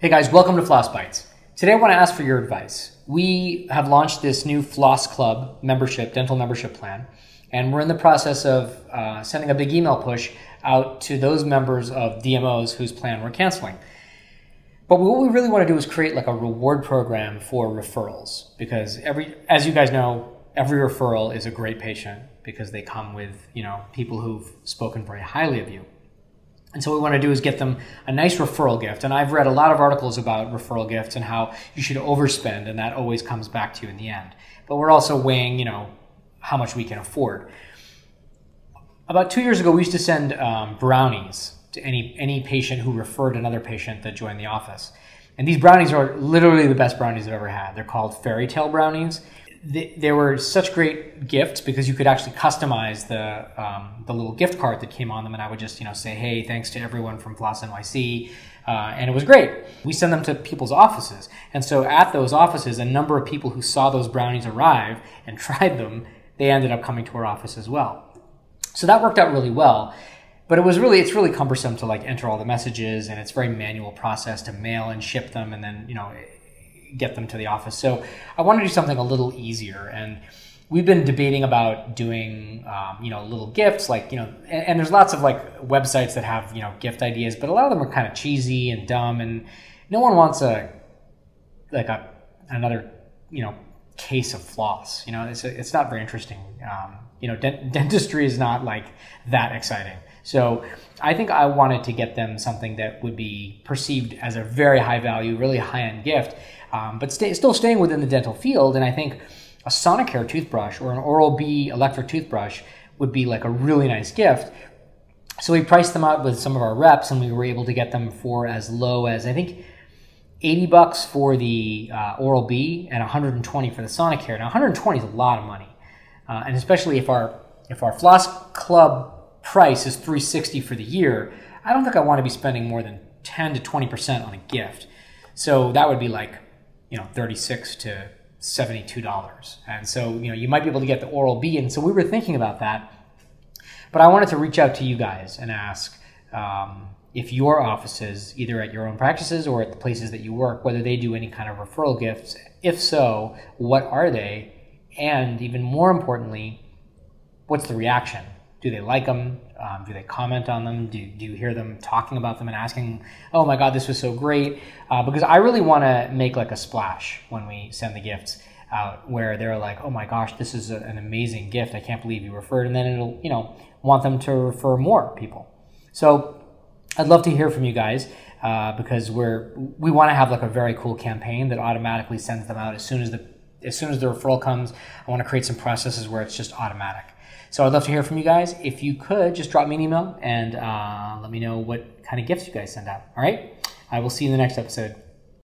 Hey guys, welcome to Floss Bites. Today I want to ask for your advice. We have launched this new Floss Club membership, dental membership plan, and we're in the process of uh, sending a big email push out to those members of DMOs whose plan we're canceling. But what we really want to do is create like a reward program for referrals because every, as you guys know, every referral is a great patient because they come with you know people who've spoken very highly of you. And so what we want to do is get them a nice referral gift. And I've read a lot of articles about referral gifts and how you should overspend, and that always comes back to you in the end. But we're also weighing, you know, how much we can afford. About two years ago, we used to send um, brownies to any any patient who referred another patient that joined the office. And these brownies are literally the best brownies I've ever had. They're called fairy tale brownies they, they, were such great gifts because you could actually customize the um, the little gift card that came on them, and I would just you know say, hey, thanks to everyone from Floss NYC, uh, and it was great. We send them to people's offices, and so at those offices, a number of people who saw those brownies arrive and tried them, they ended up coming to our office as well. So that worked out really well. But it was really it's really cumbersome to like enter all the messages, and it's very manual process to mail and ship them, and then you know get them to the office. So I want to do something a little easier. And we've been debating about doing, um, you know, little gifts like, you know, and, and, there's lots of like websites that have, you know, gift ideas, but a lot of them are kind of cheesy and dumb. And no one wants a, like a, another, you know, case of floss. You know, it's, it's not very interesting. Um, you know, dent- dentistry is not like that exciting. So I think I wanted to get them something that would be perceived as a very high value, really high end gift, um, but stay, still staying within the dental field. And I think a Sonicare toothbrush or an Oral B electric toothbrush would be like a really nice gift. So we priced them out with some of our reps, and we were able to get them for as low as I think 80 bucks for the uh, Oral B and 120 for the Sonicare. Now 120 is a lot of money, uh, and especially if our if our Floss Club price is 360 for the year, I don't think I want to be spending more than 10 to 20 percent on a gift. So that would be like you know 36 to 72 dollars. And so you know you might be able to get the oral b. And so we were thinking about that. But i wanted to reach out to you guys and ask um, if your offices either at your own practices or at the places that you work whether they do any kind of referral gifts. If so what are they? And even more importantly what's the reaction do they like them? Um, do they comment on them? Do, do you hear them talking about them and asking, oh my God, this was so great? Uh, because I really want to make like a splash when we send the gifts out where they're like, oh my gosh, this is a, an amazing gift. I can't believe you referred. And then it'll, you know, want them to refer more people. So I'd love to hear from you guys. Uh, because we're we want to have like a very cool campaign that automatically sends them out as soon as the as soon as the referral comes. I want to create some processes where it's just automatic. So I'd love to hear from you guys. If you could, just drop me an email and uh, let me know what kind of gifts you guys send out. All right? I will see you in the next episode.